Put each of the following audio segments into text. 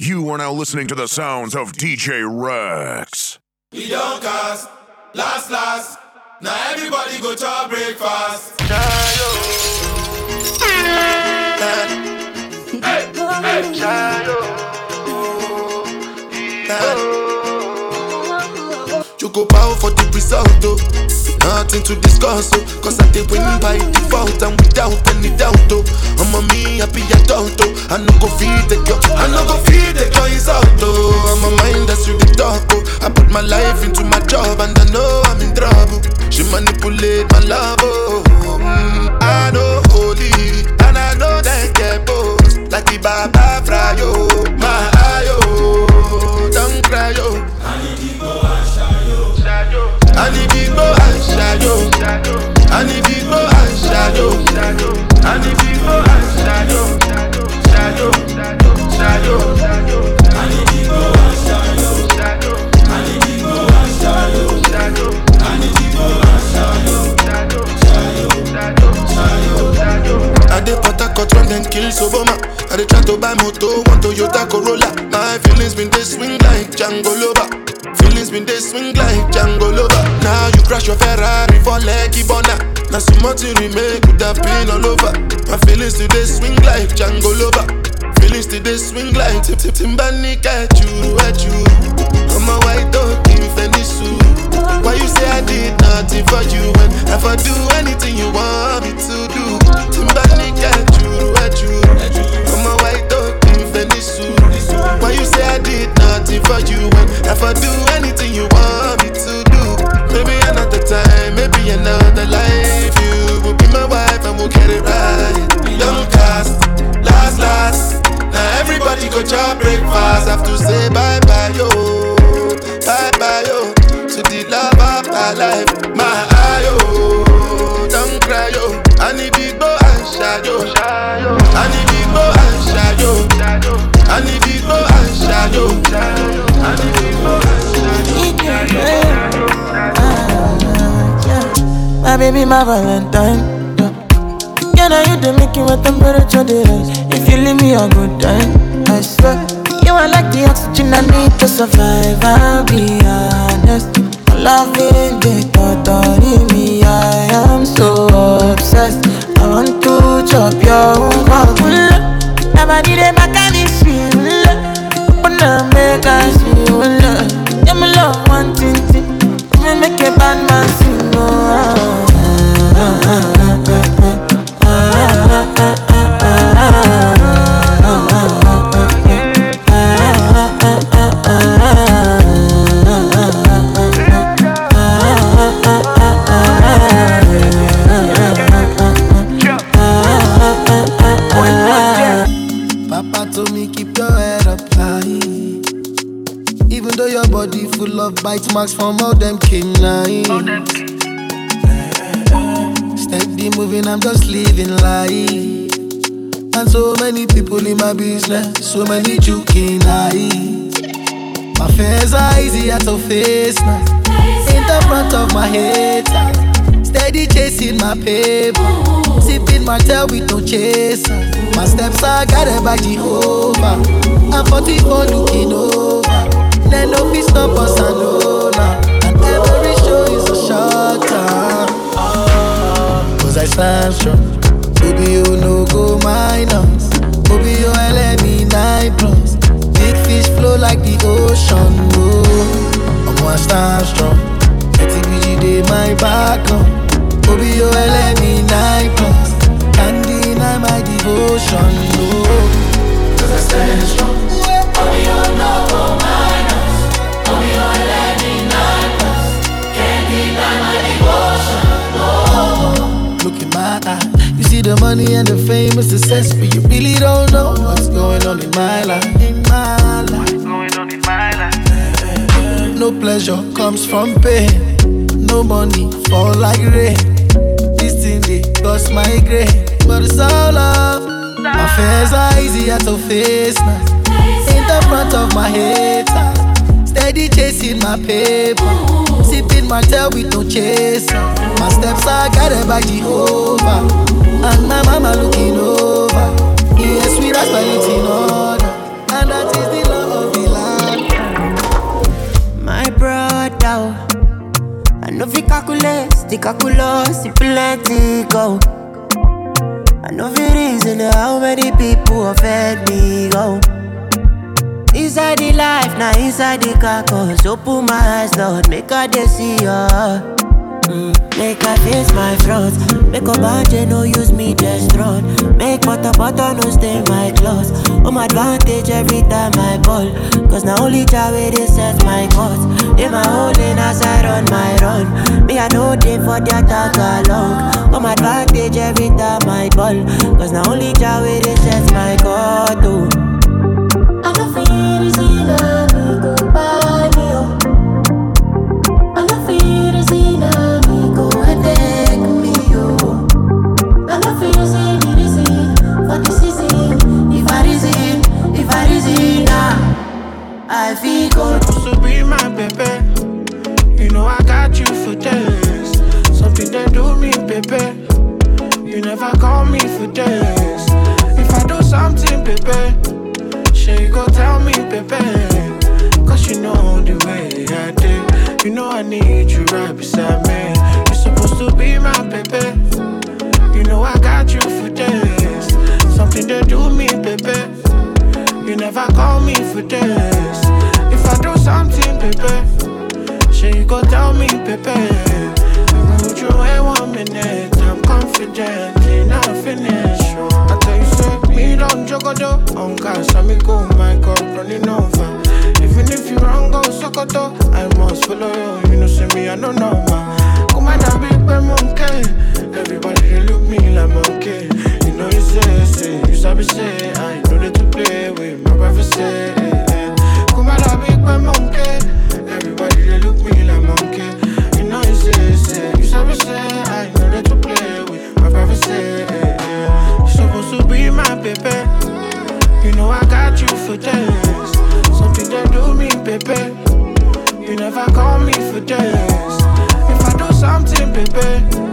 You are now listening to the sounds of DJ Rex. We don't cast, last, last. Now everybody go to breakfast. You go bow for the result, oh. Nothing to discuss, oh. Cause I did win by default and without any doubt, oh. I'm a me happy adult, oh. I no go feed the girl, I no go feed the girl is out, oh. I'm a mind that's really dark, oh. I put my life into my job and I know I'm in trouble. She manipulate my love, oh. Mm, I know holy and I know that get boss like the Baba Frayo, my ayo, don't cry, yo. Anibigo Ashayo. Anibigo Ashayo. Anibigo Ashayo. Shayo. Shayo. Anibigo Ashayo. Anibigo Ashayo. Anibigo Ashayo. I dey port harcourt run dem kill soboma i dey try to buy moto one toyota corolla my feelings been dey swing like django loba Feelings been they swing like Django Lover. Now you crash your Ferrari for leggy bonner. Now some more to remake could have been all over. My feelings today swing like Django Lover. Feelings today swing like Tip Tip Timbani at you, at you. I'm a white dog in Fendi suit. Why you say I did nothing for you when if I do anything you want me to do? Timbani at you, at you. I'm a white dog in Fendi suit. Why you say I did nothing for you when if I do anything you want me to do? Maybe another time, maybe another life. You will be my wife and we'll get it right. Young cast, last, last. Now everybody go chop breakfast. Have to say bye bye yo, baby, my Valentine. Yeah, now you the making my temperature dey rise. If you leave me a good time, I swear. You are like the oxygen I need to survive. I'll be honest. Loving the thought of me, I am so obsessed. I want to chop your own Never did a mechanic Open up, make see you love. Yeah, my love, one thing, thing. Make a bad man sing. Oh, bite marks from all them canines. Steady moving, I'm just living life. And so many people in my business, so many joking eyes. My fears are easier to face now. In the front of my head, steady chasing my paper. Sipping my tail with no chaser. My steps are guided by Jehovah. I'm 44 looking over. Let no peace stop us alone. And every show is a short time. Cause I stand strong. Baby, you no go minus. Baby, let me nine plus. Big fish flow like the ocean. Oh, I'm one stand strong. Betty BG day my back on. Baby, you let me nine plus. Can't deny my devotion. Oh, cause I stand strong. The money and the fame and success, but you really don't know what's going on in my life. In my life. going on in my life? No pleasure comes from pain. No money fall like rain. This thing they cause migraine, but it's all love. My fears are easier to face now. In the front of my head, Steady chasing my paper. Sipping my tail with no chaser. My steps are guided by Jehovah. And my mama looking over. Yes, we that's my in order. And that is the law of the land. My brother. Oh. I know we calculate, the calculus, if let it go. I know the reason how many people offend me, go. Inside the life, now inside the car carcass. Open my eyes, Lord, make I they see ya. Mm, make I face my front. Make a bunch no use me just run. Make butter butter no stain my clothes. Home advantage every time I ball. Cause now only Jah way they set my course. In my lane as I run my run. Me I know they for the attack along. Home advantage every time I ball. Cause now only Jah way they set my course. Oh. Baby. You never call me for this. If I do something, baby, you go tell me, baby. Cause you know the way I did. You know I need you right beside me. You're supposed to be my baby. You know I got you for this. Something they do me, baby. You never call me for this. If I do something, baby, sure you go tell me, baby. Would you wait one minute? I'm confident On gas, I me go, my God, running over. Even if you wrong, go sokoto. I must follow you. You know, see me, I don't know, man. Come on, that big boy monkey. Everybody they look me like monkey. You know you say, say, you sabi say, I know they to play with my privacy. Baby. You never call me for this. If I do something, baby,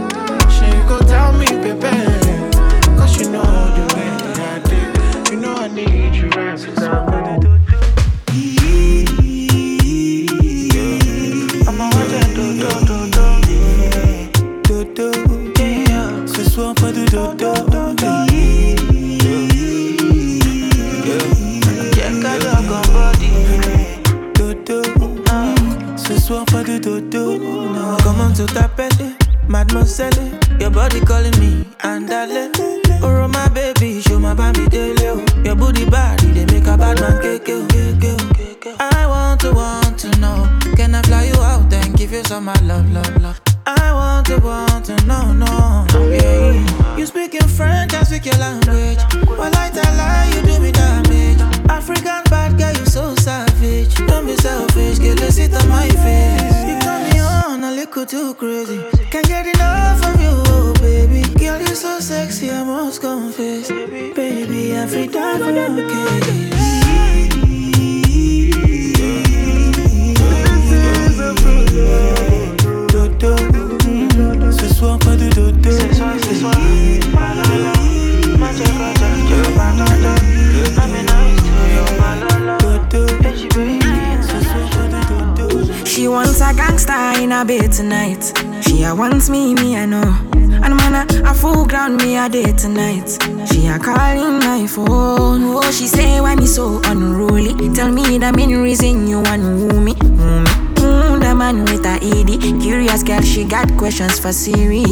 in a bed tonight. She a wants me, me I know. And man, a, a full ground me a day tonight. She a calling my phone. Oh, she say why me so unruly. Tell me the main reason you want woo me. Woo me. Mm, the man with a ED. Curious girl, she got questions for Siri.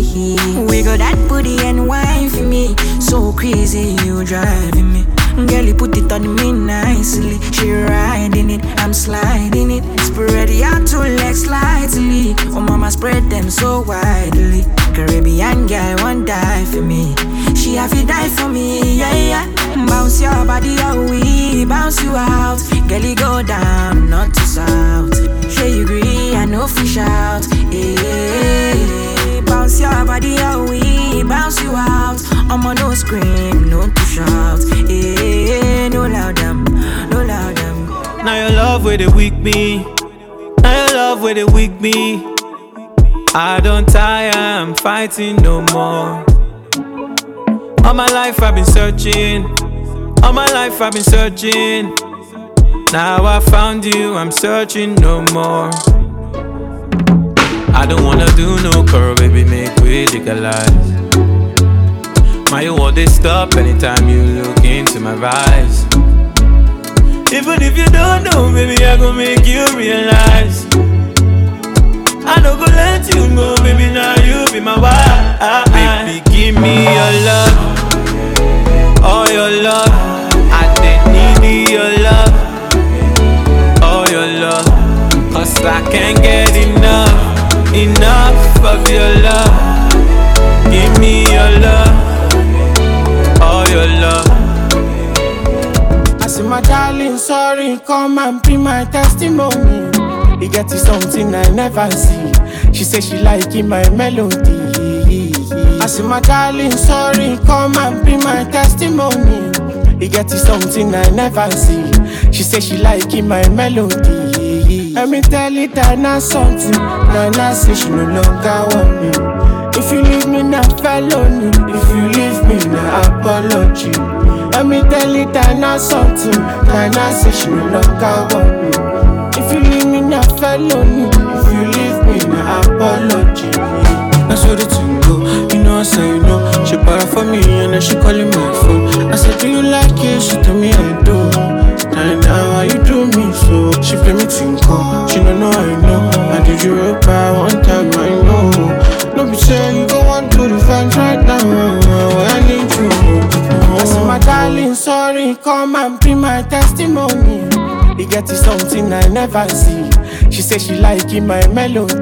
Wiggle that booty and for me. So crazy, you driving me. Girl, you put it on me nicely. She riding it, I'm sliding it. Spread your two legs slightly. Oh, mama, spread them so widely. Caribbean girl, won't die for me. She have to die for me, yeah, yeah. Bounce your body out, we bounce you out. Girl, you go down, not to south. Sure you agree, I know fish out. Yeah. Bounce your body out, we bounce you out. I'm on no scream, no to shout. Yeah, no loud them, no loud them. Now your love where they weak me. Now your love where they weak me. I don't tire, I'm fighting no more. All my life I've been searching. All my life I've been searching. Now I found you, I'm searching no more. I don't wanna do no curl, baby, make we legalize. You want this stop anytime you look into my eyes. Even if you don't know, baby, I gon' make you realize. I don't go let you go, baby, now you be my wife. Baby, give me your love, all your love. I didn't need your love, all your love. Cause I can't get enough, enough of your love. Give me your love, I say, my darling, sorry, come and be my testimony. He get you something I never see. She say she like in my melody. I say, my darling, sorry, come and be my testimony. He get you something I never see. She say she like in my melody. Let me tell you that now something. Nana say she no longer want me. If you leave me now felony, if you leave me now apology. Let me tell you that now something. Nana say she no longer want me. If you leave me now felony, if you leave me now apology. That's what the thing go. You know I say no. She para for me and then she calling my phone. I said, Do you like it? She tell me I do. And now you do me so? She play me tinko. She no know I know. I did you bad one time I know. No be you go on to the fence right now. Where I need you. I say, my darling, sorry, come and be my testimony. He get you something I never see. She say she like in my melody.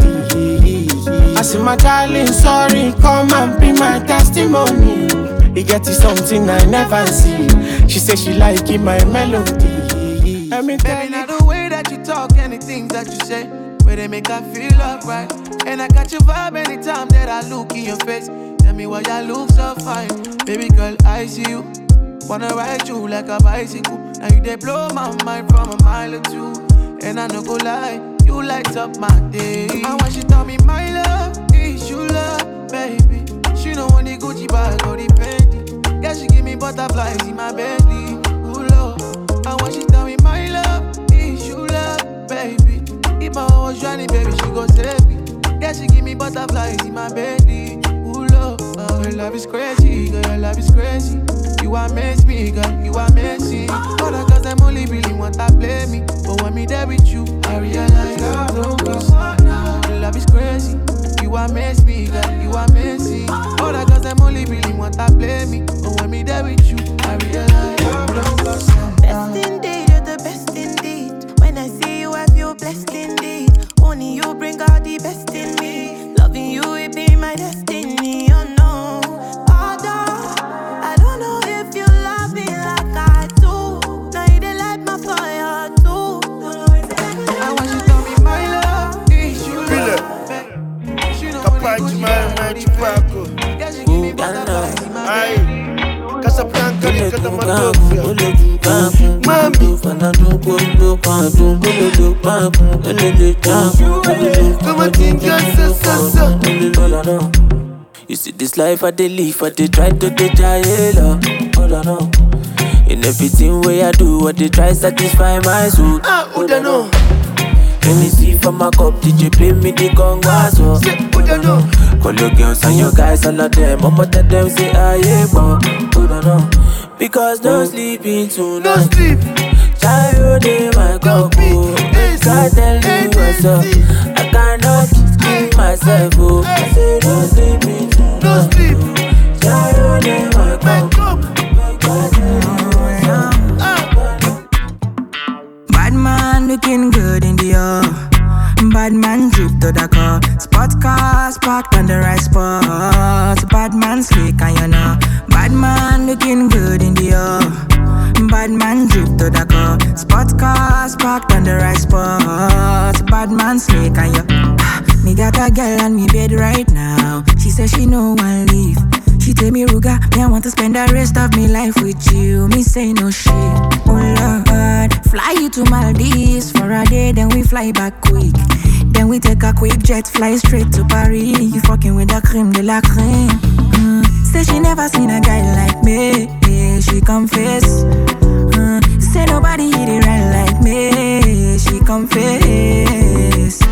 I say, my darling, sorry, come and be my testimony. He get you something I never see. She say she like in my melody. Let me tell Baby, you. now the way that you talk and the things that you say, where they make her feel alright. And I got your vibe anytime that I look in your face. Tell me why you look so fine. Baby girl, I see you. Wanna ride you like a bicycle. Now you they blow my mind from a mile or two. And I no go lie, you light up my day. And when she tell me my love is you love, baby. She don't want the Gucci bag or the Fendi. Yeah, she give me butterflies in my belly. If my was drowning, baby, she go save me. Yeah, she give me butterflies in my belly. Ooh, love, uh, oh, your love is crazy, girl, your love is crazy. You amaze me, girl, you amazing. Other girls, them only really want to play me. But when me there with you, I realize love don't go Your love is crazy. You amaze me, girl, you amazing. Other girls, them only really want to play me. But when me there with you, I realize You see this life I dey live, I dey try to dey try love. Hold on, no. In everything way I do, I dey try satisfy my soul. Ah, Uda no. Let me see from my cup, DJ play me the oh. Say, Uda no. Call your girls and your guys, all of them. I'ma tell them say I yeah, but no. Because no sleeping No tonight. sleep. Child in my couple. easy, God tell me what's up. I cannot keep myself, oh. I say no sleeping No tonight. sleep. Child in my Wake couple. up. Tell me looking good in the air. Bad man drip to the car. Spot cars parked on the right spot. Bad man slick and you know. Bad man looking good in the air. Bad man drip to the car. Spot cars parked on the right spot. Bad man slick and you. Ah, Me got a girl on me bed right now. She says she no one leave. She tell me Ruga, me I want to spend the rest of me life with you. Me say no shit. Oh Lord, fly you to Maldives for a day, then we fly back quick. Then we take a quick jet, fly straight to Paris. You fucking with the creme de la creme. Mm. Say she never seen a guy like me. Yeah, she confess. Mm. Say nobody hit it right like me. She confess.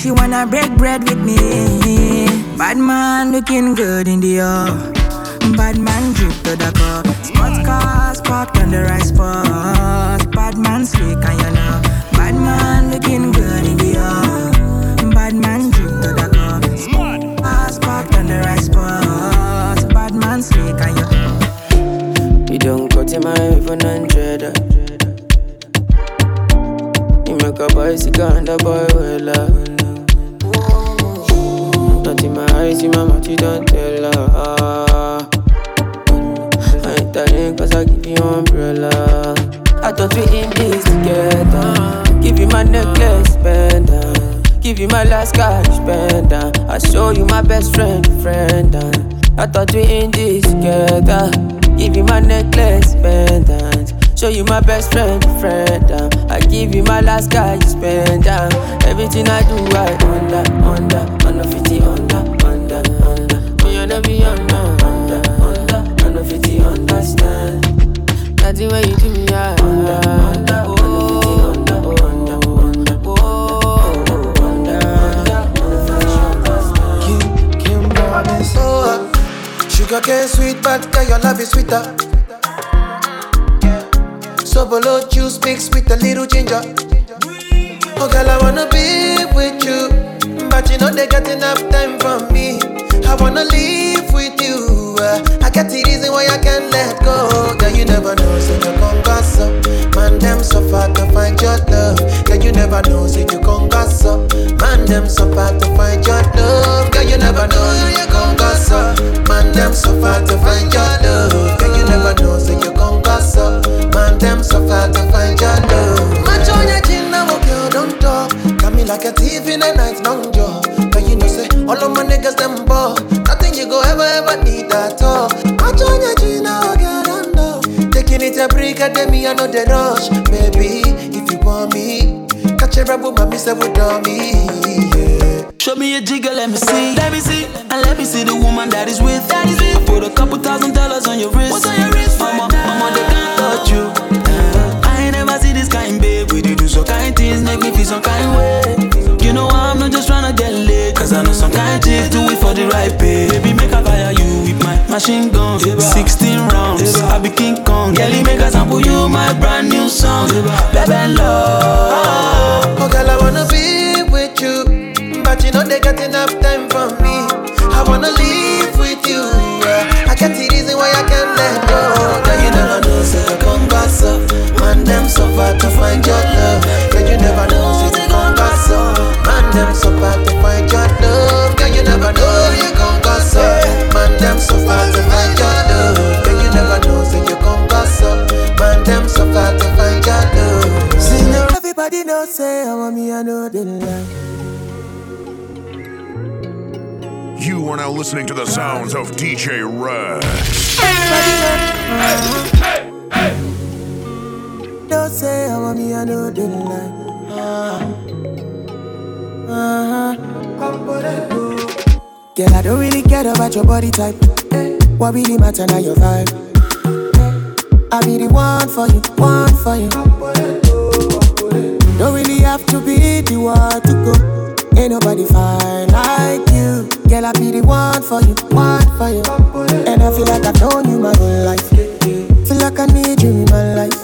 she wanna break bread with me. Bad man looking good in the up. Bad man drip to the cup. Sports cars parked on the right spot. Bad man slick and you know. Bad man looking good in the up. Bad man drip to the cup. Sports cars parked on the right spot. Bad man slick and you know. You don't cut him out even hundred. You make a bicycle and a boy with love. Not in my eyes, in my mouth, you don't tell her. Mm, I ain't telling cause I give you umbrella. I thought we in this together. Give you my necklace, pendant. Give you my last cash, pendant. I show you my best friend, friend. I thought we in this together. Give you my necklace, pendant. Show you my best friend, friend. I give you my last cash, pendant. Everything I do, I under, under, under 50, under, under, under. Me and every under, under, under, under 50, understand. Nothing when you do me, I under, under, oh, under, under, under, under, under, sugar cane sweet, but girl, your love is sweeter. Sobolo juice mixed with a little ginger. Oh, girl, I wanna be with you, but you know they got enough time for me. I wanna live with you. uh, I got the reason why I can't let go. Girl, you never know, so you gas up. Man, them suffer to find your love. Girl, you never know, so you gas up. Man, them suffer to find your love. Girl, you never know, so you gas up. Man, them suffer to find your niggas, them ball. Nothing you go ever, ever need at all. Macho on your chin, now, girl, don't know. Taking it a break, at me, I know the rush. Baby, if you want me, catch a rebel, mommy, say, with me. Yeah. Show me a jigger, let me see. Let me see. And let me see the woman that is with. That is with. I put a couple thousand dollars on your wrist. What's on your wrist? Mama, mama, they can't touch you. Uh, I ain't never see this kind, babe. We do do some kind things, make me feel some kind way. Know I'm not just tryna get laid. Cause I know some kind chicks do it for the right pay. Baby, make I fire you with my machine gun. 16 rounds. I be King Kong. Girlie, make a sample you my brand new song. Baby, love. Oh, girl, I wanna be with you, but you know they got enough time for me. I wanna live with you. yeah. I got the reason why I can't let go. Girl, you never know, say you come gas up. Man, them suffer to find your love. You are now listening to the sounds of DJ Red. Don't say I want me, I know they lie. Uh-huh. Girl, I don't really care about your body type. What really matter now your vibe? I be the one for you, one for you. Don't really have to be the one to go. Ain't nobody fine like. Girl, I be the one for you, one for you. And I feel like I've known you my whole life. Feel like I need you in my life.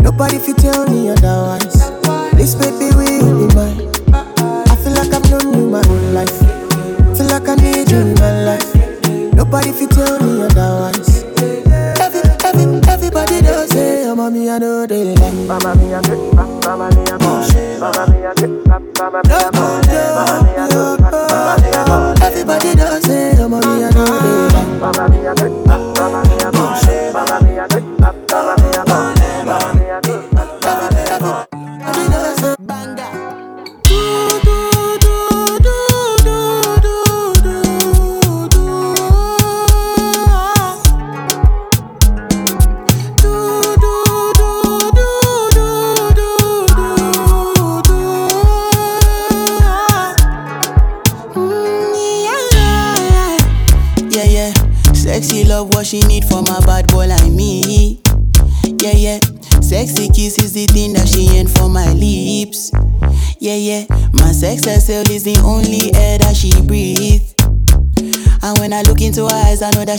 Nobody fi tell me otherwise. This baby will be mine. I feel like I've known you my whole life. Feel like I need you in my life. Nobody fi tell me otherwise. Every, every, everybody does say, oh, mommy, I know they like. Mama, me, I get, mama, me, I get, mama, me, I get, mama, me, I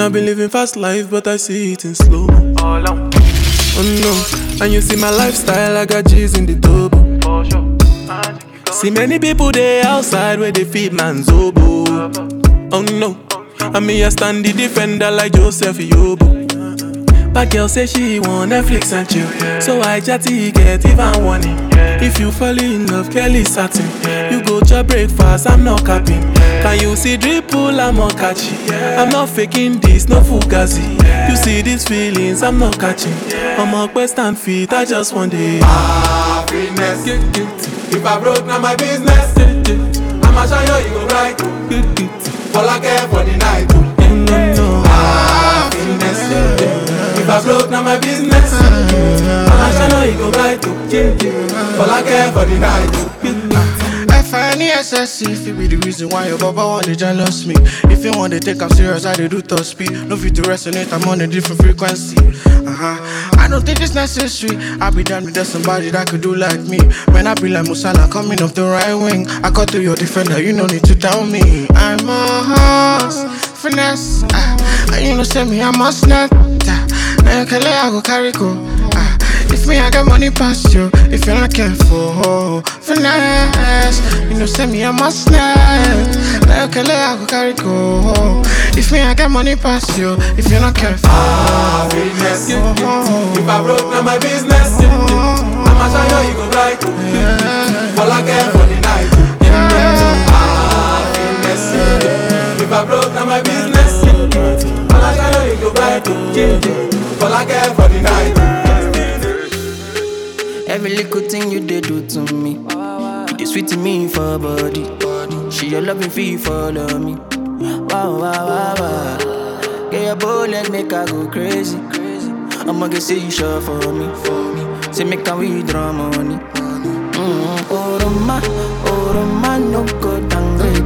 And I've been living fast life, but I see it in slow. Oh no, and you see my lifestyle, I got G's in the double. See many people there outside where they feed man's oboe. Oh no, and me I stand the defender like Joseph Yobo. But girl say she want Netflix and chill, so I chatty get even warning. If you fall in love, Kelly satin. You go to breakfast, I'm not capping. Can you see dripple? I'm not catchy. I'm not faking this, no fugazi. You see these feelings, I'm not catching. I'm a quest and feet, I just want it. Happiness. If I broke, now my business. I'ma show you, you go right. All I care for the night. Happiness. If I broke, now my business. I'ma show you, you go right. All I care for the night. F-I-N-E-S-S-E If it be the reason why your baba want to jealous me. If you want to take I'm serious, I dey do top speed. No fit to resonate, I'm on a different frequency. Uh-huh. I don't think it's necessary. I be done with that somebody that could do like me. Man, I be like Musala coming off the right wing. I cut through your defender, you no need to tell me. I'm a horse, finesse uh, you know say me, I'm a snap uh, Now you can let I go carry go. uh, if me, I got money past you. If you're not careful, finesse. You know, send me a must snap. Like a I go carry go. If me, I got money past you. If you're not careful, ah, Happiness. Oh, oh, oh. If I broke, now my business. I'ma show you, you go right. All I care for the night. Happiness. Ah, if I broke, now my business. I'ma show you, you go right. All I care for the night. Every little thing you did do to me, it is sweet to me for body. She your loving fee follow me. Wow, wow, wow, wow. Get your bullet, make her go crazy. I'ma get say you sure for me, for me. Say make her withdraw money. Mm-hmm. Oh, Roma, oh, no go downgrade.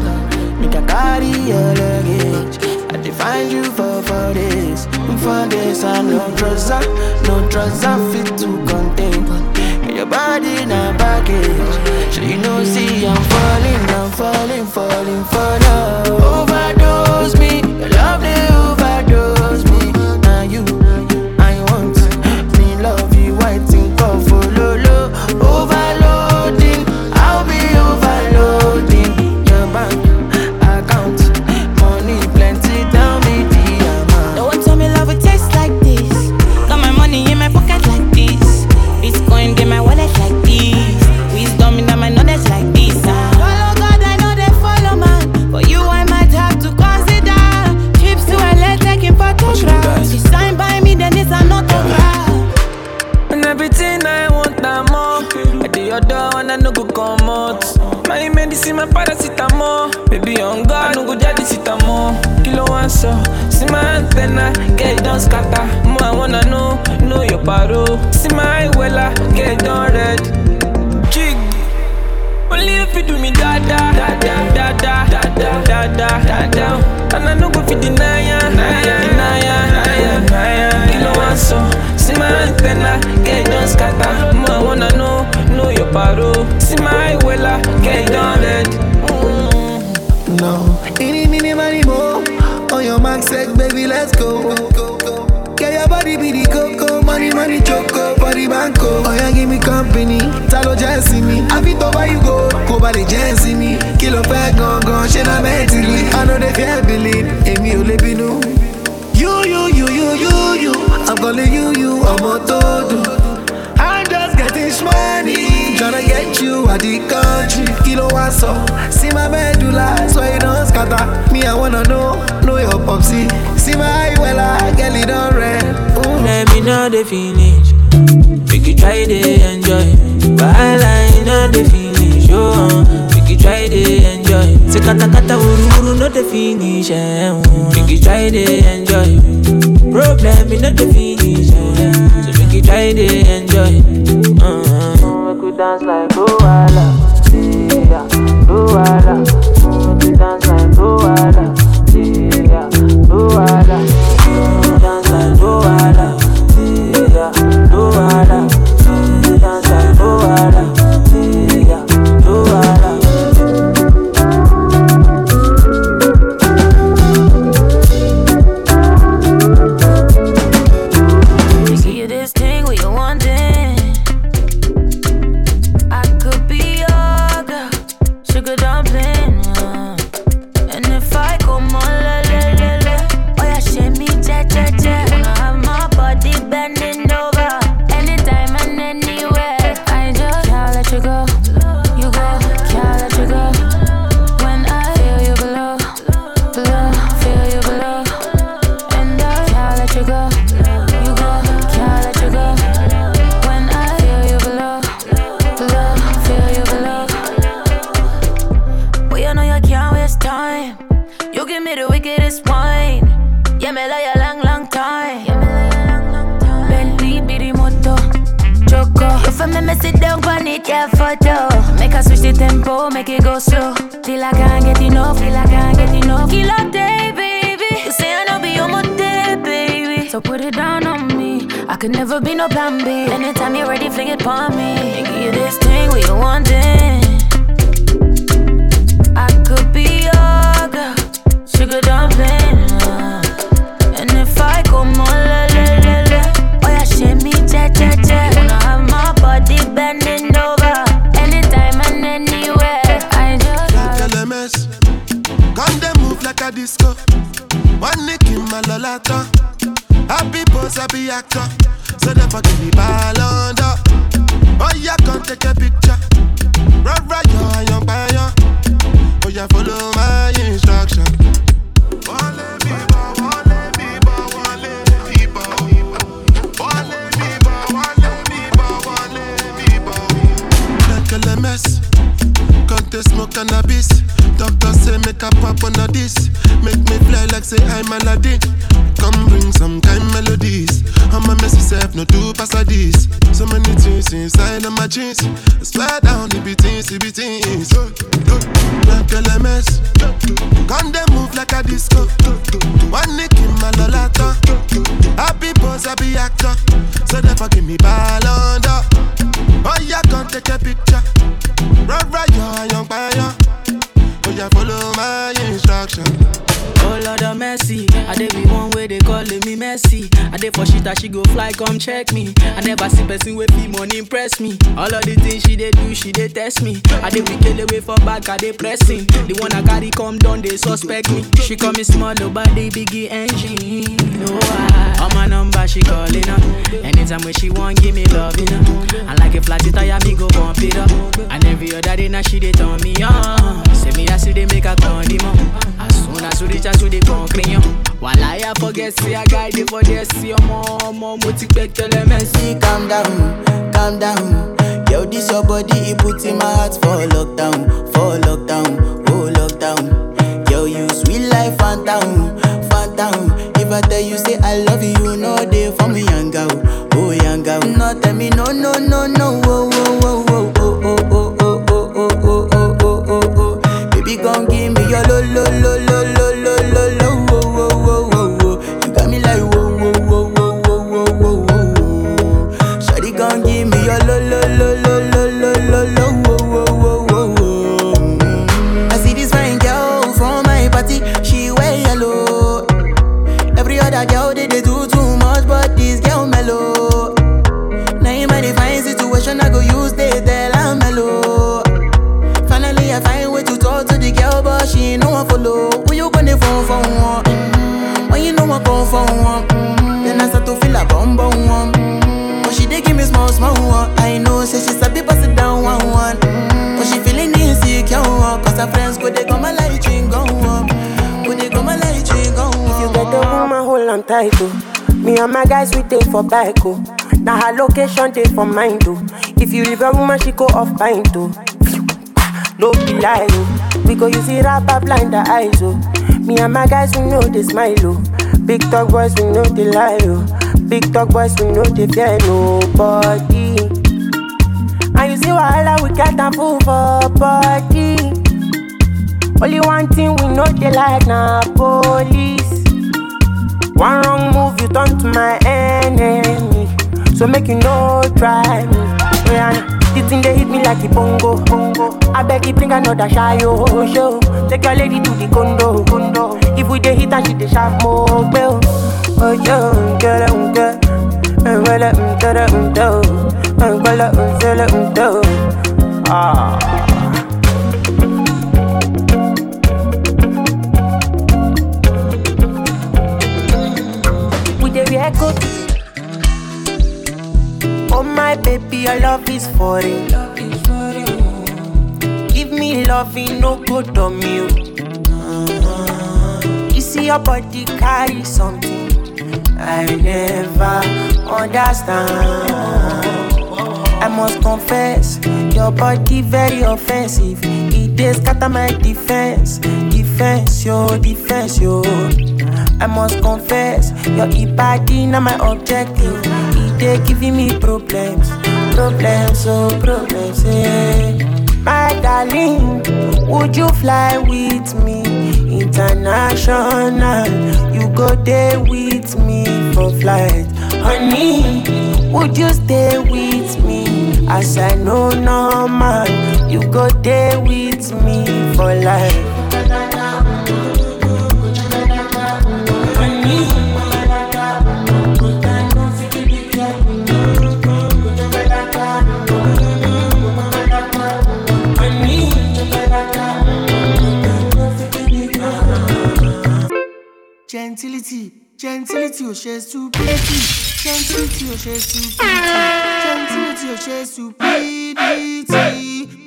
Make her carry your luggage. I define you for for this, for this. I no trouser, no trouser fit to contain. Your body na package. So you know, see I'm falling, I'm falling, falling for love. Overdose me, your love finish. Make you try to enjoy. Wahala no the finish. Oh, make you try to enjoy. Say kata kata uru uru no the finish. Eh, oh. Make you try to enjoy. Problem in not the finish. Eh. So make you try to enjoy. Uh-huh. Make you dance like Luala, yeah, Luala. So many things inside of my jeans. I swear down, it be things, it be things. Oh, oh, like LMS. Can they move like a disco? One nick in my lolata. Happy pose, happy actor. So they forgive me ball under. Oh yeah, come take a picture. Run right, yo, young fire. Oh yeah, follow my instruction. Oh Lord of mercy, I dey be one way they calling me messy. I dey for shit that she go fly, come check me. I never see person with be money impress me. All of the things she dey do, she dey test me. I dey wicked away for back, I dey pressing. The one I carry come down, they suspect me. She call me small, oh, nobody biggie engine. No, I, on my number she calling up. Anytime when she want, give me love, you know. And like a flat tire, me go bump it up. And every other day now she dey turn me on. Say me I see they make a condiment. As soon as you reach to the concrete, while I forget, see a guy dey for there, see your mom, mom, you expect, tell them, See, calm down, calm down. Yo, this your body, it put in my heart for lockdown, for lockdown, oh lockdown. Yo, you sweet life, phantom, phantom. If I tell you say I love you, no day for me, young girl, oh young girl. No tell me no, no, no, no, oh, oh, oh, oh, oh, oh, oh, oh, oh, oh, oh, oh, oh, oh, oh. Baby, gon' give me your lo, lo, lo, lo, tight, oh. Me and my guys we take for bike oh. Now her location dey for mind oh. If you leave a woman she go off pint oh. No be lie oh. We go use blind the eyes oh. Me and my guys we know they smile oh. Big talk boys we know they lie oh. Big talk boys we know they fear nobody. And you see wahala we get am full for body. Only one thing we know they like na police. One wrong move you turn to my enemy. So make you no try me. Yeah, the thing they hit me like a bongo, bongo. I beg you bring another shy oh, show. Take your lady to the condo, condo. If we dey hit and she dey sharp more, bell. Oh it, get it. Well, um, it, um, do. Um, well, um, it, um, do. Ah. Oh my baby, your love is for it. Give me loving, no good on you. You see your body carry something I never understand. I must confess, your body very offensive. It dey scatter my defense, defense, yo, defense, yo. I must confess, your body na my objective. It dey giving me problems, problems, oh problems, eh. My darling, would you fly with me international? You go there with me for flight, honey. Would you stay with me as I know normal? You go there with me for life. Gentility, gentility ò ṣe stupidity, gentility ò ṣe stupidity, gentility ò ṣe stupidity.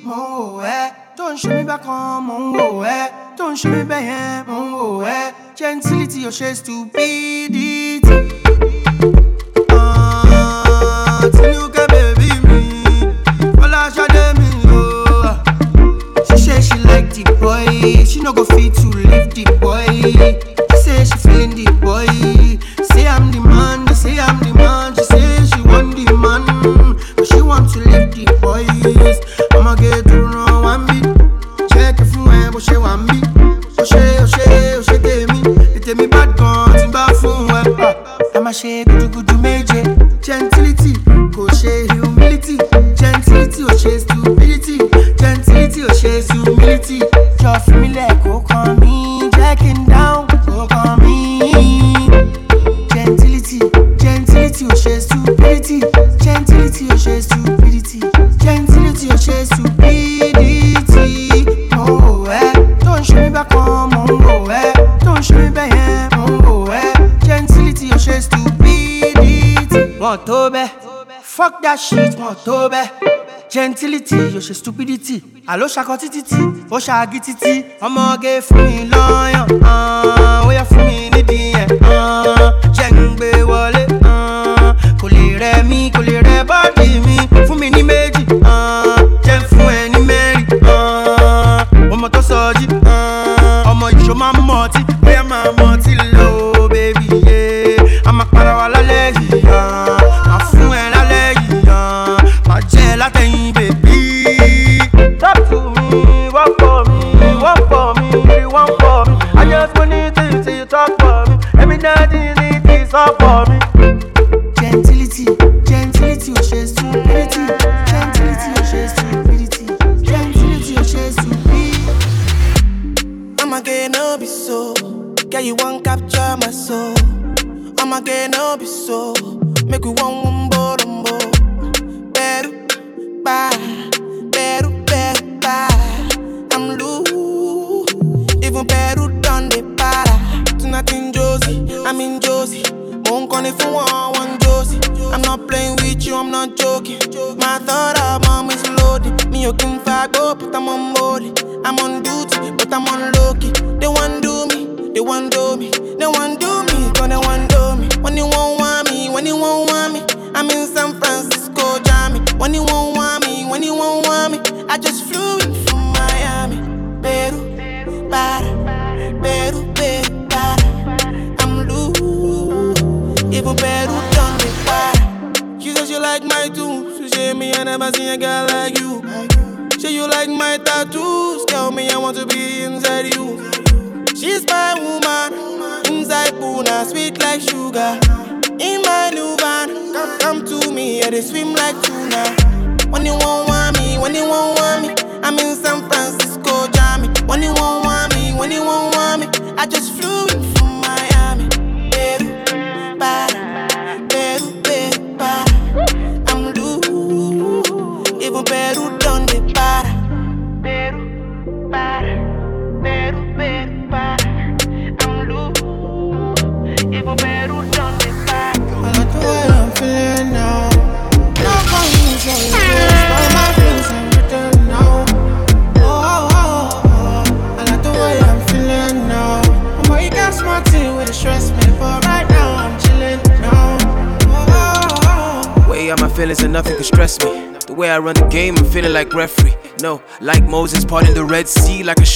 Mo ń wò ẹ́, tó ń ṣe mí bákan, mo ń wò ẹ́, tó ń ṣe mí bẹ́yẹn, mo ń wò ẹ́, gentility ò ṣe stupidity. Ah, she no go fit to leave the boy. She say she feeling the Meje. Gentility, fuck that shit, want to be. Gentility, yo ṣe stupidity. Àló ṣakọ títí tí, ó ṣaagi títí. Ọmọge fún mi lọ́yàn, ah, ó yẹ fún mi nídìí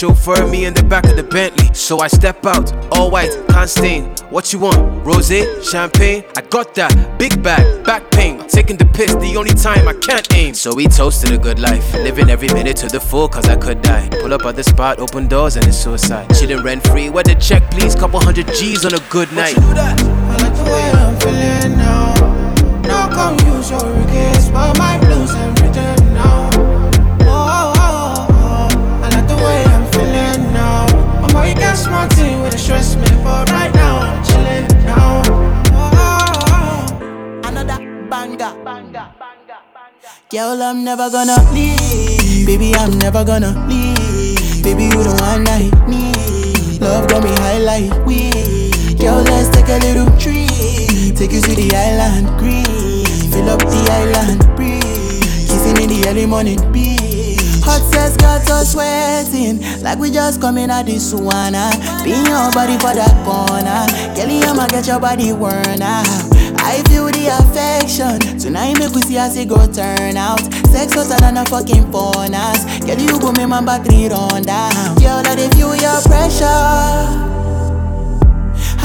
chauffeur, me in the back of the Bentley. So I step out, all white, can't stain. What you want? Rosé, champagne? I got that. Big bag, back pain. Taking the piss, the only time I can't aim. So we toasted a good life, living every minute to the full, cause I could die. Pull up at the spot, open doors, and it's suicide. Chilling rent free, where the check, please? Couple hundred G's on a good night. I like the way I'm feeling now. No confusion, kiss, but my blues Girl, I'm never gonna leave. Baby, I'm never gonna leave. Baby, you the one I need. Love got me high like weed. Girl, let's take a little trip. Take you to the island, green. Fill up the island, breathe. Kissing in the early morning, breeze. Hot sex got us sweating Like we just coming out the sauna ah. Being your body for that corner Kelly, I'ma get your body worn out I feel the affection. Tonight make we see as it go turn out. Sex hotter than a fucking bonus Girl, you go make my battery run down Girl, I dey feel your pressure.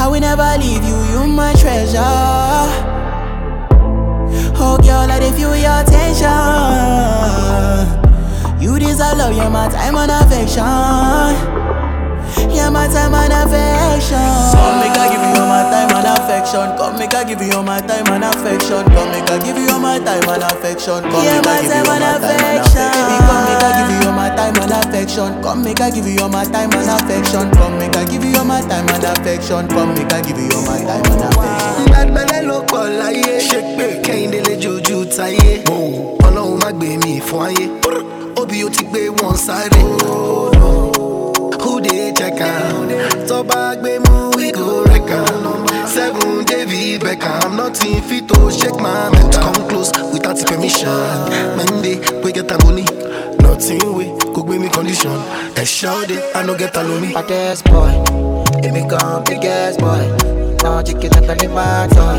I will never leave you, you my treasure. Oh girl, I dey feel your tension. You deserve love, you're my time and affection. You're my time and affection. Come make I give you all my time and affection. Come make I give you all my time and affection. Come make I give you all my time and affection. Come make I give you all my time and affection. Baby, come make I give you all my time and affection. Come make I give you all my time and affection. Come make I give you all my time and affection. Come make I give you all my time and affection. Bad gbàgbẹ́lẹ́ ló pọ̀ láyé ṣé pé kẹ́hìndé lè jojú táyé ọlọ́run má gbé mi fún ayé òbí ó ti gbé wọn sáré. Check am? Tó bá gbé mú we go wreck am. Seven David Beckham, nothing fit to shake my mental. Come close without permission. Monday, we get am money. Nothing we go gbé mi condition. Ẹ ṣáde, I no get aloni. Baddest boy, èmi gan biggest boy. Now chicken like a my toy.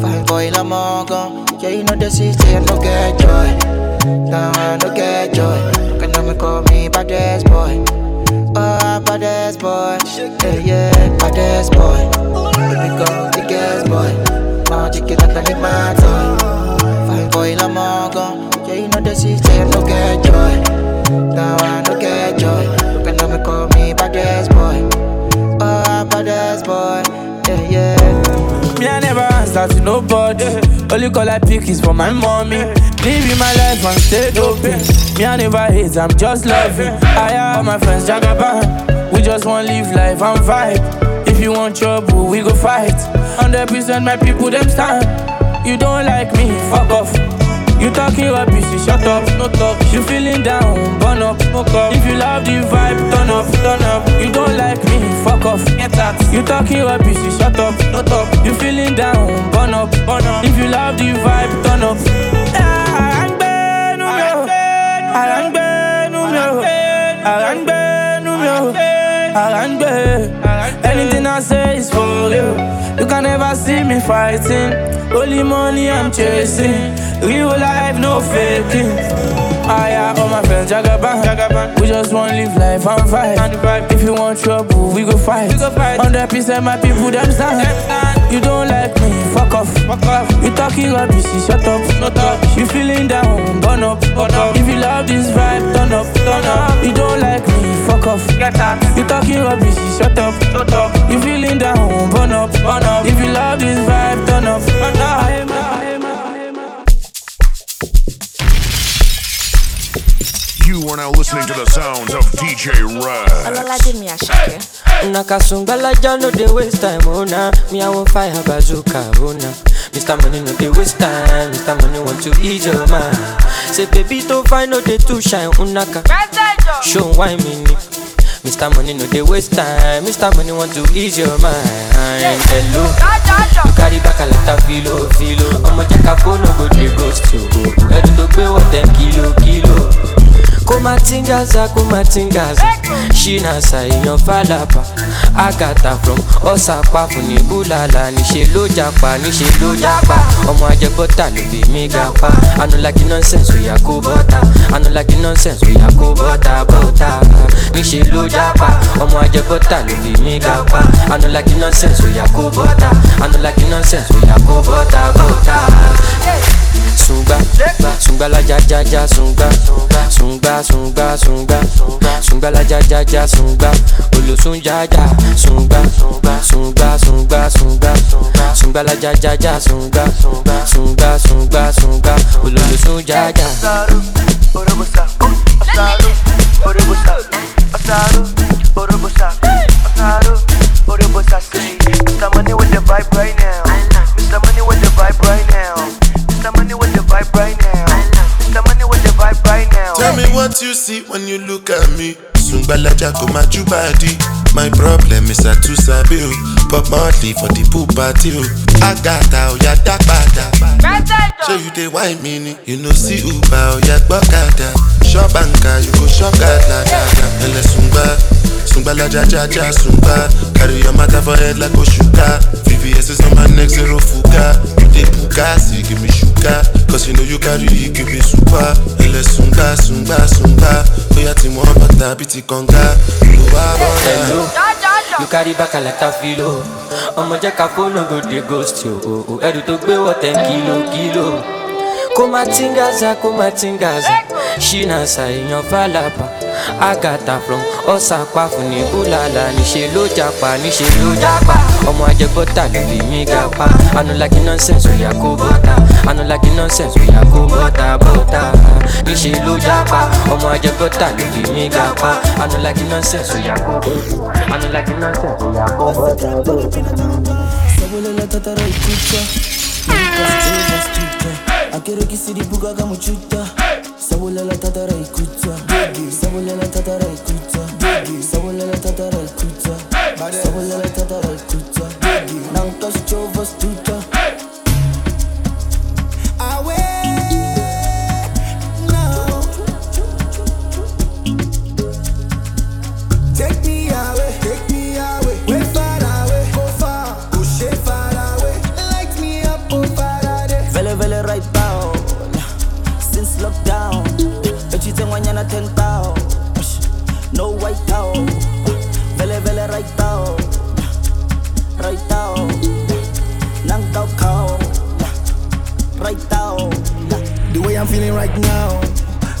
Fine boy, la gan. Yeah, you know the I no get joy. Now I no get joy. Can I call me baddest boy? Baddest boy. Yeah, yeah, baddest boy. Baby go biggest boy. Now chicken like a my toy. Fine boy, la gan. Yeah, you know the I no get joy. Now I no get joy. Can I call me baddest boy? Oh, baddest boy. Yeah, yeah. Me, I never answer to nobody. Only call I pick is for my mommy. Living my life and stay open. Me, I never hate, I'm just loving. I have my friends, Jagaban. We just want live life and vibe. If you want trouble, we go fight. 100% my people, them stand. You don't like me, fuck off. You talking rubbish, shut up, no talk. You feeling down, burn up, smoke up. If you love the vibe, turn up, turn up. You don't like me, fuck off, get out. You talking rubbish, shut up, no talk. You feeling down, burn up, burn up. If you love the vibe, turn up. Arangbe numero, arangbe numero, arangbe numero, arangbe. Anything I say is for you. You can never see me fighting. Only money I'm chasing. Real life, no faking. Yeah, all my friends Jagaban. Jagaban. We just want to live life and vibe. If you want trouble, we go fight. We go fight. 100% my people them stand. You don't like me, fuck off. Fuck off. You talking rubbish, shut up. Shut up. You feeling down, burn up. Burn up. If you love this vibe, turn up. Turn up. You don't like me, fuck off. Get out. You talking rubbish, shut up. Shut up. You feeling down, burn up. Burn up. If you love this vibe, turn up. Turn up. Are now listening to the sounds of DJ Red. Ọlọ́ládé mi àṣàkẹ́. Una kasungala ja no dey waste time, oh nah. Me I want fire bazooka, oh nah. Mr. Money no dey waste time, Mr. Money want to ease your mind. Say baby to find no dey too shine, unaka. Show why me. Mr. Money no dey waste time, Mr. Money want to ease your mind. Hello, you carry back a lot of filo, filo. Ọmọ jẹ́ ká fóònù go dey ghost you. Ẹni tó gbé wọ̀ ten kilo, kilo. Kumatingaza kumatingaza shinasa èèyàn falapa agata from ọsàpàfù ní búlàlà níṣẹ ló japa níṣẹ ló japa. Ọmọ ajẹbọta ló fi mí ga pa anulaki nonsense oya kó bọta anulaki nonsense oya kó bọta bọta níṣẹ ló japa. Ọmọ ajẹbọta ló fi mí ga pa anulaki nonsense oya kó bọta anulaki nonsense oya kó bọta bọta. Sungba, sungba la ja ja ja sungba sungba sungba, sungba la ja ja ja sungba, olosun ja ja sungba, sungba sungba sungba, sungba la ja ja ja sungba, sungba sungba sungba, olosun ja ja. Mr. Money with the vibe right now. Mr. Money with the vibe right now. What you see when you look at me. Sungbalaja go my body. My problem is I too sabi o. Pop Marley for the pool party o. Agata oya dagbada. So you dey wine me ni. You know see Uber oya gbọ́kada. Shop anka you go shop gada dada. Ẹlẹ sungba. Sungbalaja ja ja sungba. Carry your matter for head like Oshuka. VVS is on my neck zero fuga. You dey puka see give me sugar. Cause you know you carry it give me super. Ẹlẹ sungba sungba sungba. Oya ti mọ bàtà bí ti. Ló wá bọ́dà. Hello, you carry back a lot of filo. ọmọ jẹ́ ká fóònù go dey ghost yo. ẹrù tó gbé wọ̀ ten kilo kilo. kó má tingaza kó má tingaza ṣínàṣà èèyàn fàlàpà àgàtà from ọ̀sàpàfù ní búlàlà níṣẹ́ ló japa níṣẹ́ ló japa ọmọ ajẹgbọ́tà ló fi mí ga pa anulaki nonsense oya kó bọ́tà anulaki nonsense oya kó bọ́tà bọ́tà níṣẹ́ ló japa ọmọ ajẹgbọ́tà ló fi mí ga pa anulaki nonsense oya kó bọ́tà anulaki nonsense oya kó bọ́tà bọ́tà. Sabolela tatara ikucha Nikasicheza stuta Akero kisiri buga kama Sabolela tatara ikucha Sabolela tatara ikucha Sabolela tatara ikucha Sabolela tatara ikucha Nankas chova stuta Take I'm feeling right now,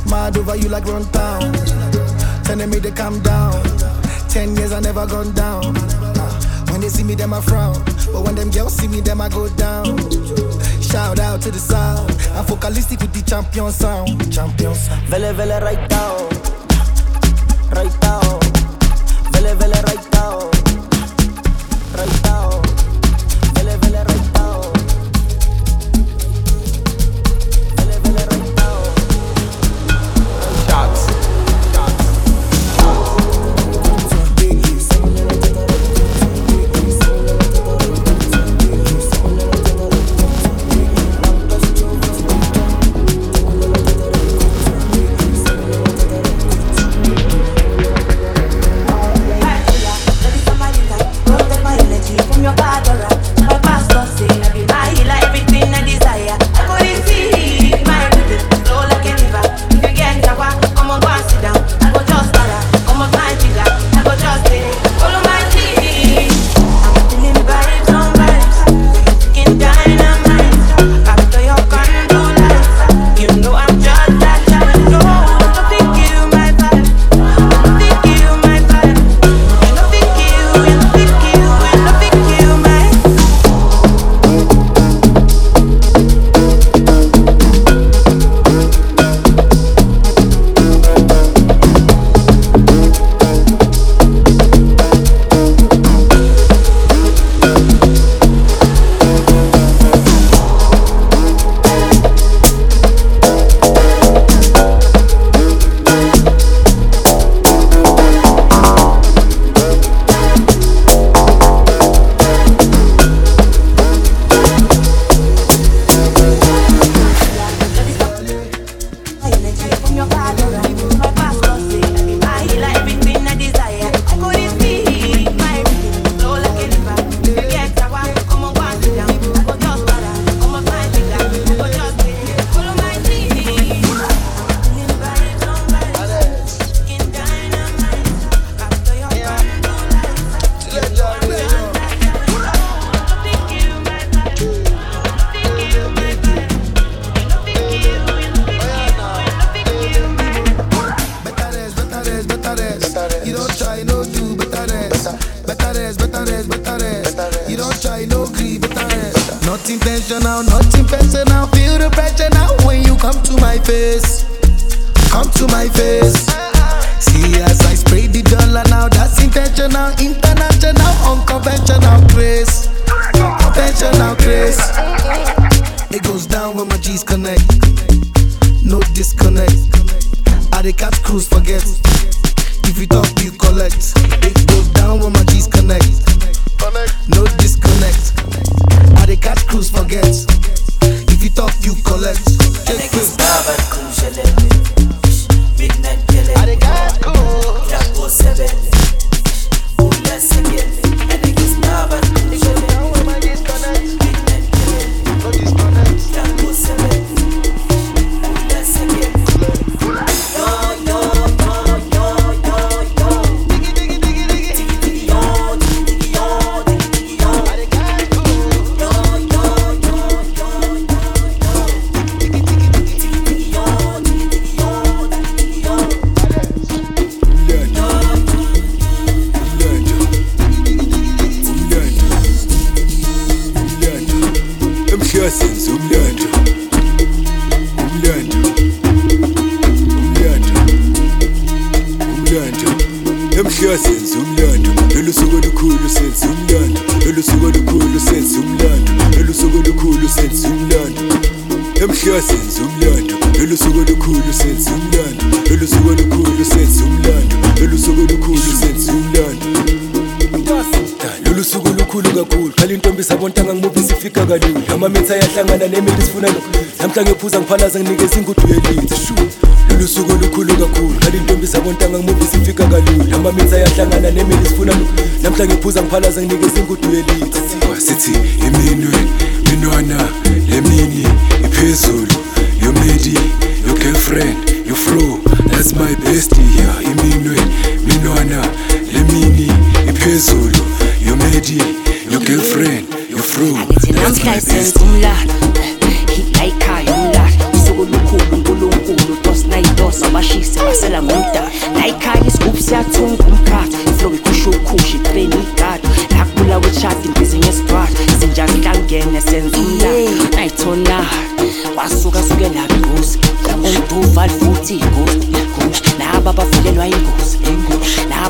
mad over you like run town. Telling me to calm down. Ten years I never gone down. When they see me, them I frown. But when them girls see me, them I go down. Shout out to the sound. I'm focalistic with the champion sound. Champion sound. Vele vele right down Right down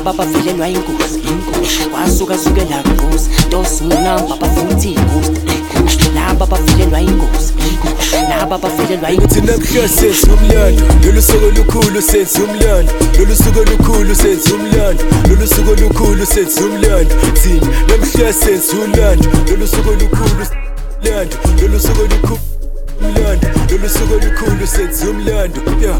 laba bavelelwa ingozi wasuka suke lapha ingozi tosunamba bafuthi ingozi. Laba bavelelwa ingozi laba bavelelwa ngithi ingozi namhla senze umlando. Lolu suku olukhulu senze umlando. Lolu suku olukhulu senze umlando. Lolu suku olukhulu senze umlando. Thina namhla senze umlando. Lolu suku olukhulu umlando. Lolu suku olukhulu umlando. Lolu suku olukhulu senze umlando. Ya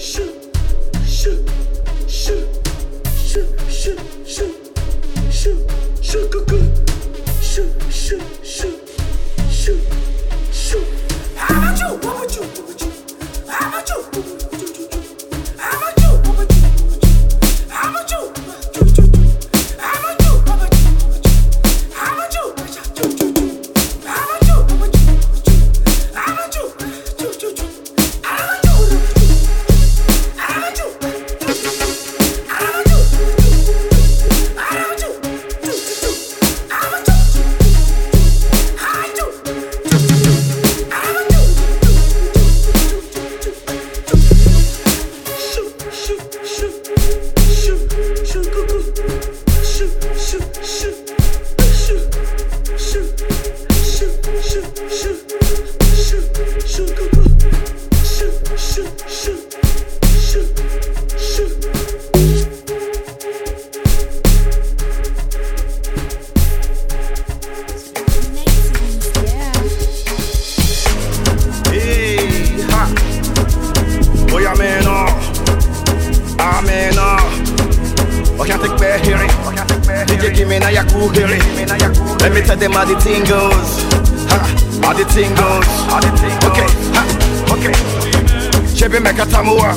okay. Chebe meka tamua.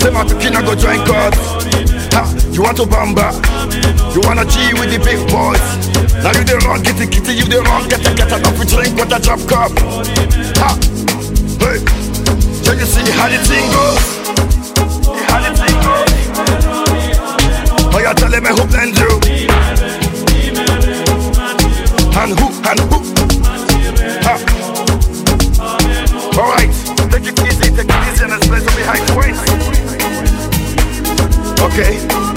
Say my tukina go join God. Ha, you want to bamba? You wanna G with the big boys? Now you the wrong, kitty kitty, you the wrong, get a get a coffee drink with a drop cup. Ha, hey, so you see how the thing goes? How the thing goes? Oh, you tell me who blend you? And who, and who? Ha. Alright, it easy, take it easy, and. Okay.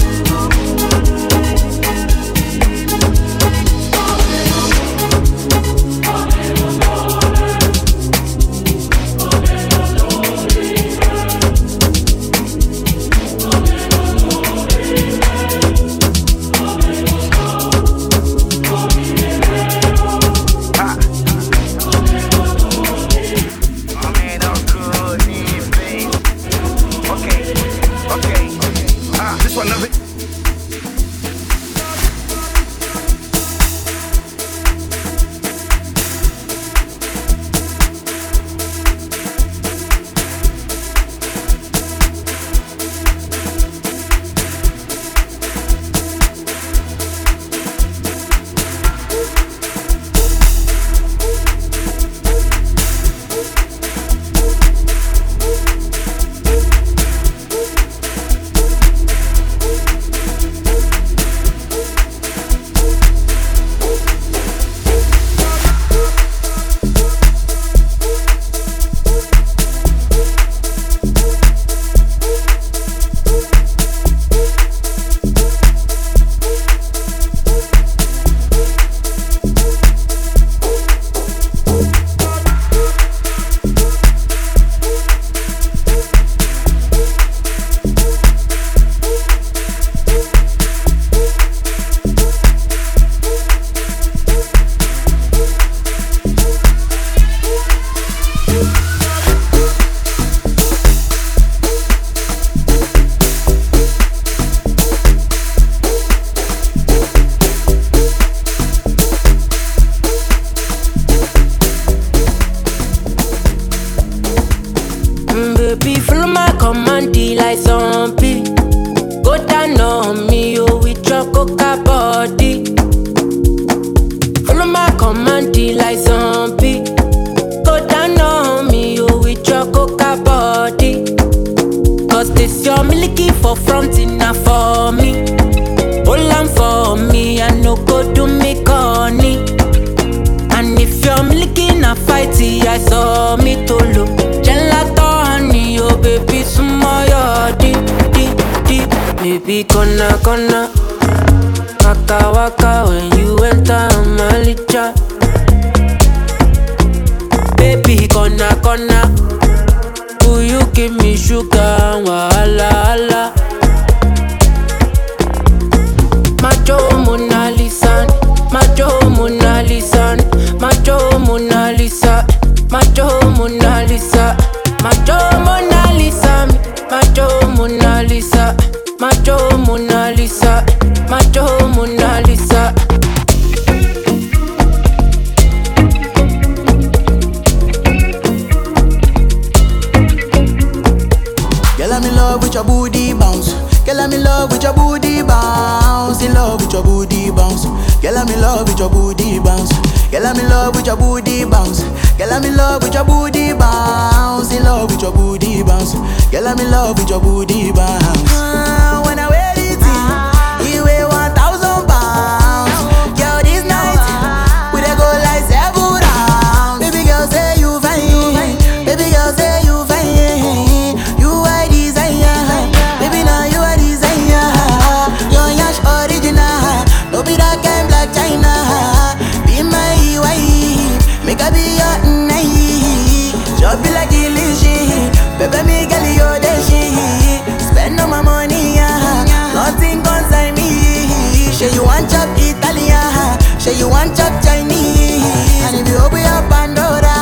Say you want chop Chinese. And if you open your Pandora,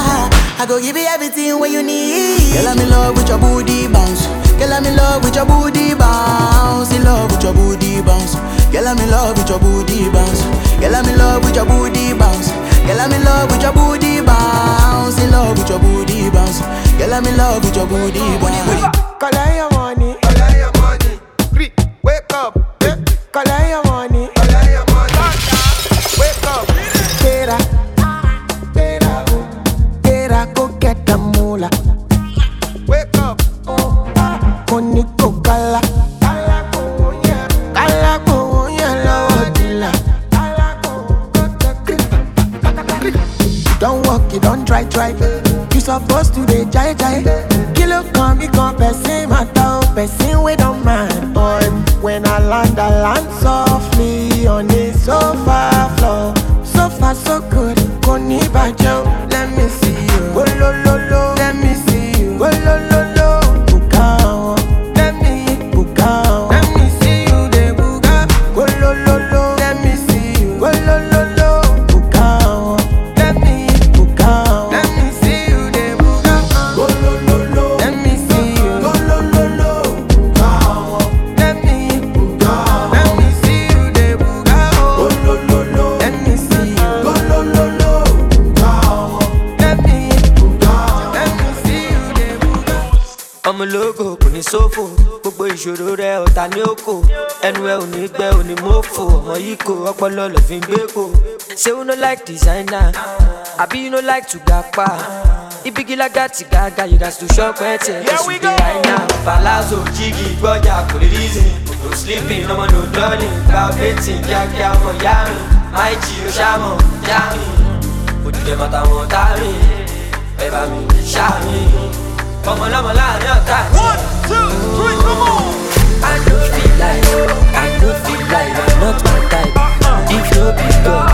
I go give you everything what you need. Girl, I'm in love with your booty bounce. Girl, I'm in love with your booty bounce. In love with your booty bounce. Girl, I'm in love with your booty bounce. Girl, I'm in love with your booty bounce. Girl, I'm in love with your booty bounce. In love with your booty bounce. Girl, I'm in love with your booty bounce. Collect your money. Ọpọlọ lọ fi ń gbé kò ṣé you no like designer? Àbí you no like to gapa ibigilaga ti gaga you gats to shop ẹtẹ ẹsùn dé àìná palazzo jígì gbọjà kò lè reason no sleeping ọmọ no dulling gba betting kíákíá ọmọ yá mi. Máì jí o ṣàmọ̀ yá mi. Òdìdẹ mọ́tàwọn tá mi. Ẹ bá mi ṣá mi. Ọmọ lọmọ láàrin ọ̀tá. one two three come on. I no feel like I no feel like I'm not my type. If no be God,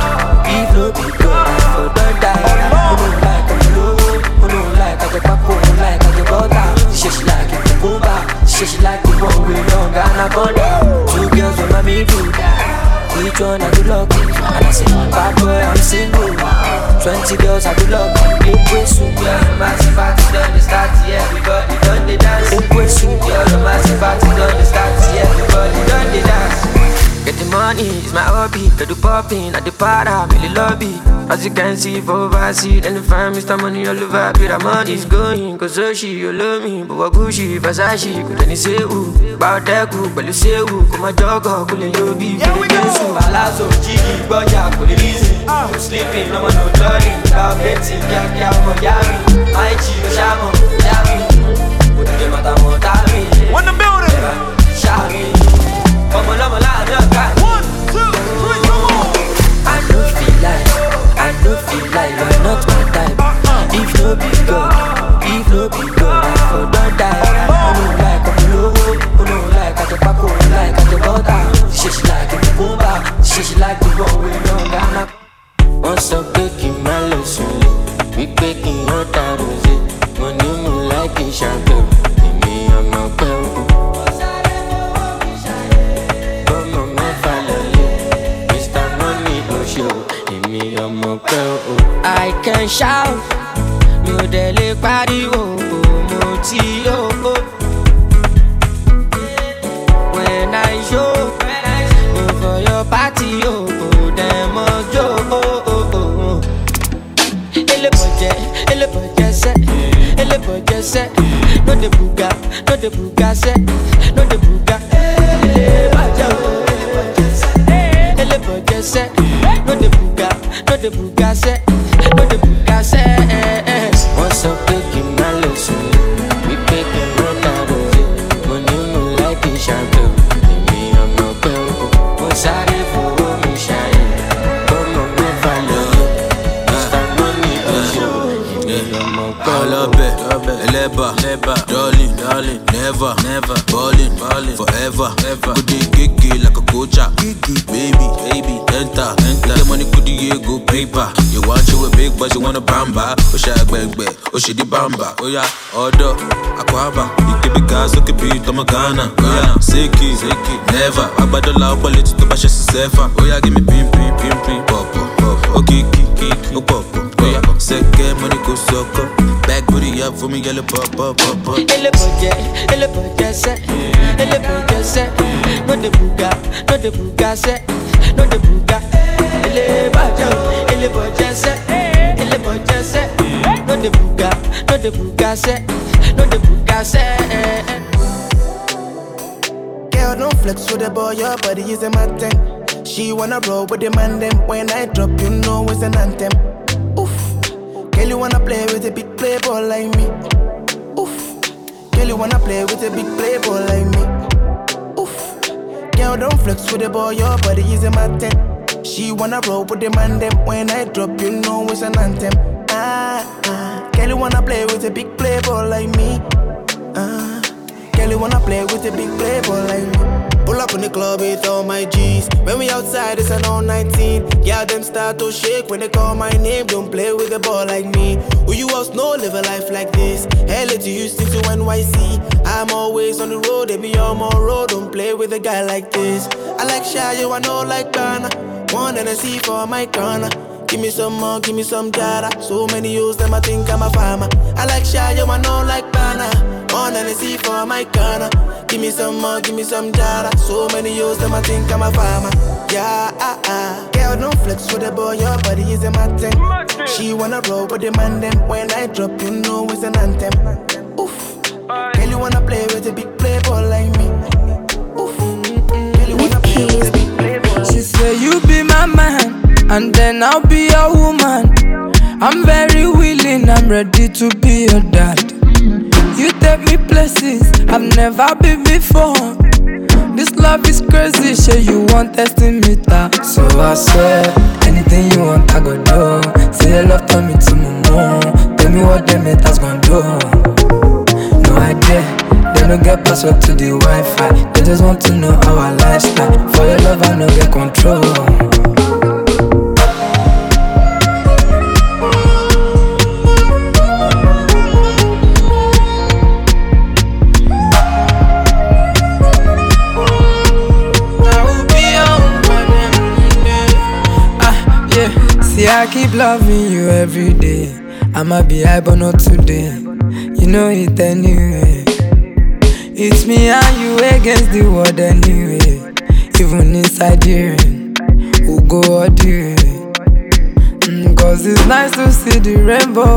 if no be God, I for don die. Oh, who oh, no like ọmọ lówó, who no like ajẹ pákó, who like ajẹ bọ́tà. Ṣé ṣe like ìkókóbá, ṣé ṣe like the one wey long anaconda. Two girls wey mami do. Which one I do luck? And I say, bad boy, I'm single. Twenty girls I do luck. Ekwe soup, yeah, the massive party done the start, everybody done the dance. Ekwe soup, yeah, the massive party done the start, everybody done the dance. Get the money, it's my hobby. Get the popping at the para, really lobby. As you can see, for overseas, and the fam, Mr. Money all over, pay the money is going. Cause so she, you love me, but what Gucci, Versace, could any say who? Bout that cool, but you say who? Come on, jogger, cool and you be. Yeah, we go. Palazzo, Jiggy, Boja, cool and easy. Ah. No sleeping, no more, no betting, yeah, yeah, for Yami. My chico, Shamo, Yami. Put the mata, Motami. When the building, Shami. Come on, I'm alive, I don't like you're not my type. If no be God, if no be God, I for don't die. Who no like I'm low, who no like I pack, who like I butter. She she like it, Kumba, she she like the one we know Ghana. Once a baking my lesson, we baking your rosé. Money me like it, champagne. Me, Can shout, mi ò dẹ̀ lè pariwo, mo ti yó. When I show, for your party, oh, dem must jó. Elébọ̀jẹ̀, elébọ̀jẹ̀ sẹ́, elébọ̀jẹ̀ sẹ́, no dey buga, no dey buga sẹ́, no dey buga. Elébọ̀jẹ̀ o, elébọ̀jẹ̀ sẹ́, no dey buga, no dey buga sẹ́, ṣe di bamba. Oh oya ọdọ akwaba ikebika sókè bí tọmọ ghana. Oh ghana seki never. Agbadola ọpọlẹ tí tó bá ṣe sí sẹfà oya oh give me pin pin pin pin. Pọpọ okiki ó pọpọ oya sẹkẹ money kò sọkọ. Back booty up for me yellow pop pop pop pop. Elébọ̀jẹ̀, elébọ̀jẹ̀ sẹ́, elébọ̀jẹ̀ sẹ́, no dey buga, no dey buga sẹ́, no dey buga. Elébọ̀jẹ̀ elébọ̀jẹ̀ sẹ́, dey buga, no dey buga sẹ́, no dey buga sẹ́. Girl, don't flex with the boy, your body is a matter. She wanna roll with the man, them. When I drop, you know it's an anthem. Oof. Girl, you wanna play with a big playboy like me. Oof. Girl, you wanna play with a big playboy like me. Oof. Girl, don't flex with the boy, your body is a matter. She wanna roll with the man them. When I drop, you know it's an anthem. Girl, you wanna play with a big playboy like me. Ah. Girl, you wanna play with a big playboy like me. Pull up in the club with all my G's. When we outside, it's an all 19. Yeah, them start to shake when they call my name. Don't play with a ball like me. Who you else know live a life like this? LA to Houston to NYC. I'm always on the road, they be on my road. Don't play with a guy like this. I like Shayo, I know like Ghana. One and I see for my corner. Give me some more, give me some jara. So many use them, I think I'm a farmer. I like Shayo, I know like and I see for my corner. Give me some more, give me some jara. So many use them, I think I'm a farmer. Yeah, ah, ah. Girl, don't flex with the boy, your body is a matter. She wanna roll with the man, then when I drop, you know it's an anthem. Oof. Girl, you wanna play with a big playboy like me. Oof. Girl, you wanna play with a big playboy. She say you be my man, and then I'll be your woman. I'm very willing, I'm ready to be your dad. You take me places I've never been before. This love is crazy, sure you want testing me that. So I swear, anything you want, I go do. Say your love, turn me to moon. Tell me what them haters gon' do. No idea, they no get password to the Wi-Fi. They just want to know our lifestyle. For your love, I no get control. I keep loving you every day. I'ma be high, but not today. You know it anyway. It's me and you against the world anyway. Even inside here, we'll go all the. Mm, Cause it's nice to see the rainbow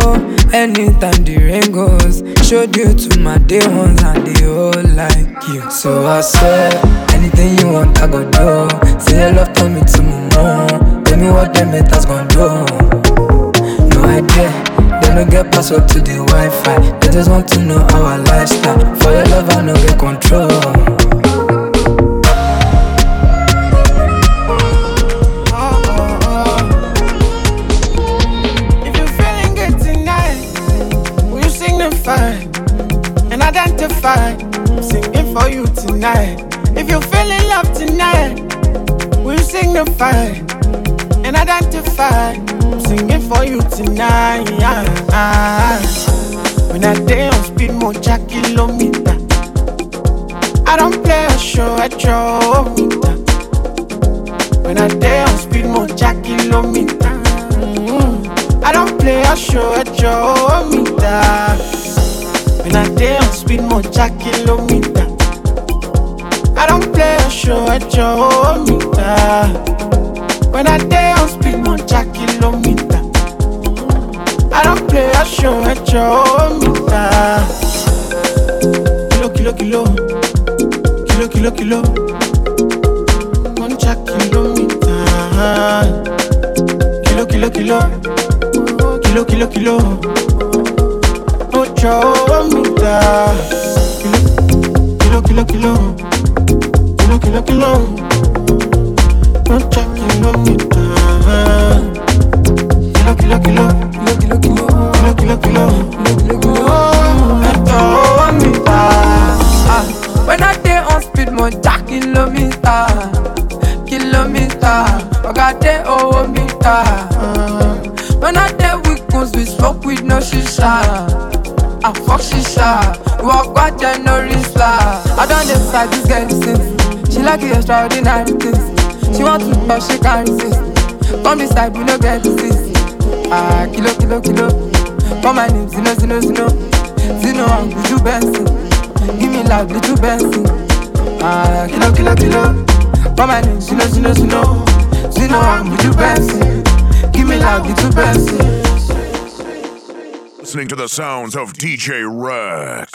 anytime the rain goes. Showed you to my day ones and they all like you. So I swear, anything you want, I go do. Say love turn me to moon. Tell me what them haters gon' do. No idea, they no get password to the Wi-Fi. They just want to know our lifestyle. For your love, I no get control. If you're feeling good tonight, will you signify and identify? Singing for you tonight. If you're feeling love tonight, will you signify and identify? I'm singing for you tonight. When I day on speed, more jack kilometer. I don't play a show at your meter. When I day on speed, more jack kilometer. Mm. I don't play a show at your meter. When I day on speed, more jack kilometer. I don't play a show at your meter. When I day on speed, jack kilometer. I don't play a show at your meter. Kilo, kilo, kilo. Kilo, kilo, kilo. One jack kilometer. Kilo, kilo, kilo. Kilo, kilo, kilo. Ocho meter. Kilo, kilo, kilo. Kilo, kilo, kilo. One Kilo, kilo, kilo. Kilo, kilo, kilo. Kilo, kilo, kilo. When I day on speed, more jack kilometer, kilometer. Oga day oh meter. When I day with guns, we smoke with no shisha. I fuck shisha, walk January star. I don't decide this girl since she like the extraordinary things. She want to but she can't resist. Come beside we no get disease. Ah, kilo kilo kilo. Call my name Zino Zino Zino. Zino and Buju Benson. Give me love, little Benson. Ah, kilo, kilo, kilo. Call my name, Zino, Zino, Zino. Zino, I'm you, Benson. Give me love, little Benson. Listening to the sounds of DJ Rex.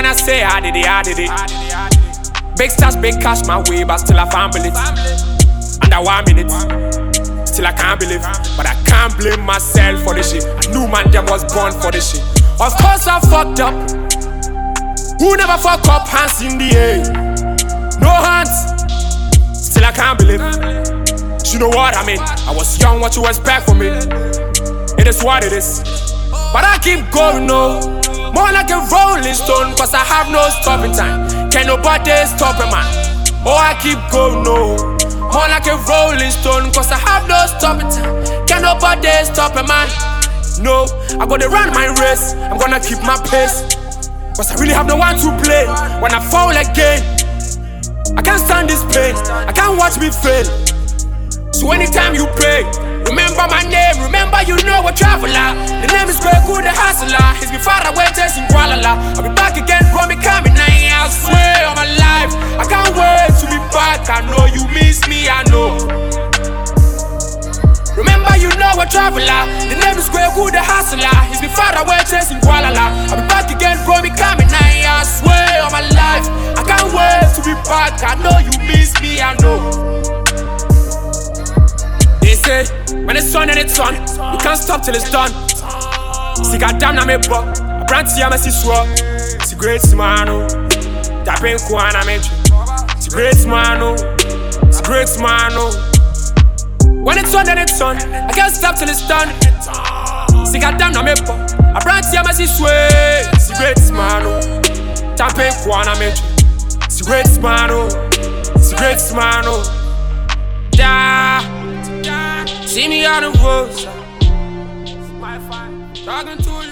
When I say I did it, I did it. Big stars, big cash my way, but still a family. Under one minute. Still I can't believe, but I can't blame myself for this shit. I knew man them was born for this shit. Of course I fucked up. Who never fuck up? Hands in the air. No hands. Still I can't believe. You know what I mean? I was young, what you expect from me? It is what it is. But I keep going, no. More like a rolling stone, cause I have no stopping time. Can nobody stop a man? Oh, I keep going, no. More like a rolling stone, cause I have no stopping time. Can nobody stop a man? No, I gotta run my race. I'm gonna keep my pace. Cause I really have no one to play. When I fall again, I can't stand this pain. I can't watch me fail. So anytime you pray, remember my name, remember you know a traveler. The name is Greg the hustler. He's been far away, chasing Kuala I'll be back again, bro, me coming now. I swear on my life, I can't wait to be back. I know you miss me, I know. Remember you know a traveler. The name is Greg the hustler. He's been far away, chasing Kuala I'll be back again, bro, me coming now. I swear on my life, I can't wait to be back. I know you miss me, I know. They when it's on and it's on, you can't stop till it's done. See, goddamn, na me buck. I brand see, I'm a see swap. See, great man, oh. Tapping Kwana, me. See, great man, oh. See, great man, oh. When it's on and it's on, I can't stop till it's done. See, goddamn, na me buck. I brand see, I'm a see swap. See, great man, oh. Tapping Kwana, me. See, great man, oh. See, great man, oh. Yeah. See me on the roadside. Talking to you.